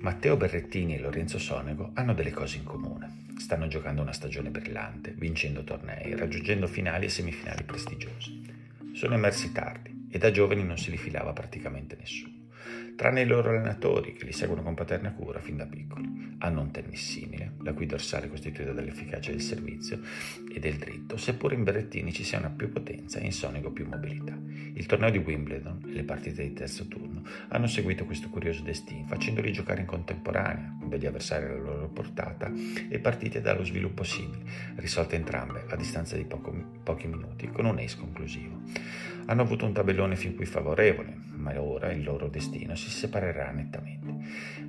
Matteo Berrettini e Lorenzo Sonego hanno delle cose in comune. Stanno giocando una stagione brillante, vincendo tornei, raggiungendo finali e semifinali prestigiosi. Sono emersi tardi e da giovani non se li filava praticamente nessuno tranne i loro allenatori che li seguono con paterna cura fin da piccoli. Hanno un tennis simile, la cui dorsale è costituita dall'efficacia del servizio e del dritto, seppur in Berrettini ci sia una più potenza e in Sonico più mobilità. Il torneo di Wimbledon e le partite di terzo turno hanno seguito questo curioso destino, facendoli giocare in contemporanea, con degli avversari alla loro portata e partite dallo sviluppo simile, risolte entrambe a distanza di poco, pochi minuti, con un ace conclusivo. Hanno avuto un tabellone fin qui favorevole, ma ora il loro destino si separerà nettamente.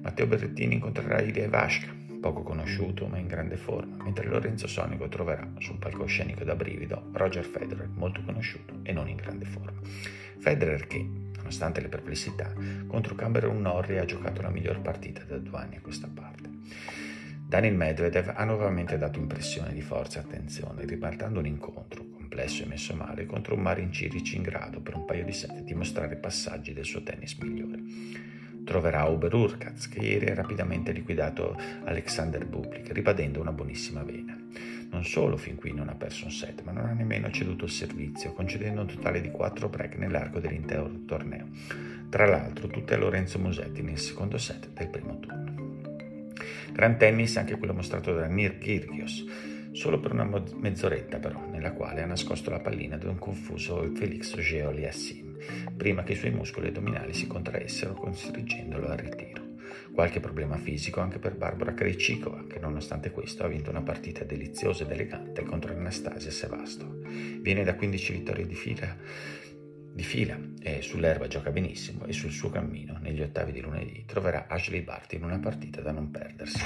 Matteo Berrettini incontrerà Ilya Ivashka, poco conosciuto ma in grande forma, mentre Lorenzo Sonico troverà sul palcoscenico da brivido Roger Federer, molto conosciuto e non in grande forma. Federer che, nonostante le perplessità, contro Cameron Norrie ha giocato la miglior partita da due anni a questa parte. Daniel Medvedev ha nuovamente dato impressione di forza e attenzione, ribaltando un incontro complesso e messo male contro un Marin Ciric in grado per un paio di set di mostrare passaggi del suo tennis migliore. Troverà Uber Urkaz, che ieri ha rapidamente liquidato Alexander Bublik, ribadendo una buonissima vena. Non solo fin qui non ha perso un set, ma non ha nemmeno ceduto il servizio, concedendo un totale di 4 break nell'arco dell'intero torneo. Tra l'altro, tutte a Lorenzo Musetti nel secondo set del primo turno. Gran tennis anche quello mostrato da Nir Kyrgios, solo per una mezz'oretta però, nella quale ha nascosto la pallina ad un confuso Felix Geoliassim, prima che i suoi muscoli addominali si contraessero costringendolo al ritiro. Qualche problema fisico anche per Barbara Krejcikova, che nonostante questo ha vinto una partita deliziosa ed elegante contro Anastasia Sevastova. Viene da 15 vittorie di fila di fila e sull'erba gioca benissimo e sul suo cammino negli ottavi di lunedì troverà Ashley Barty in una partita da non perdersi.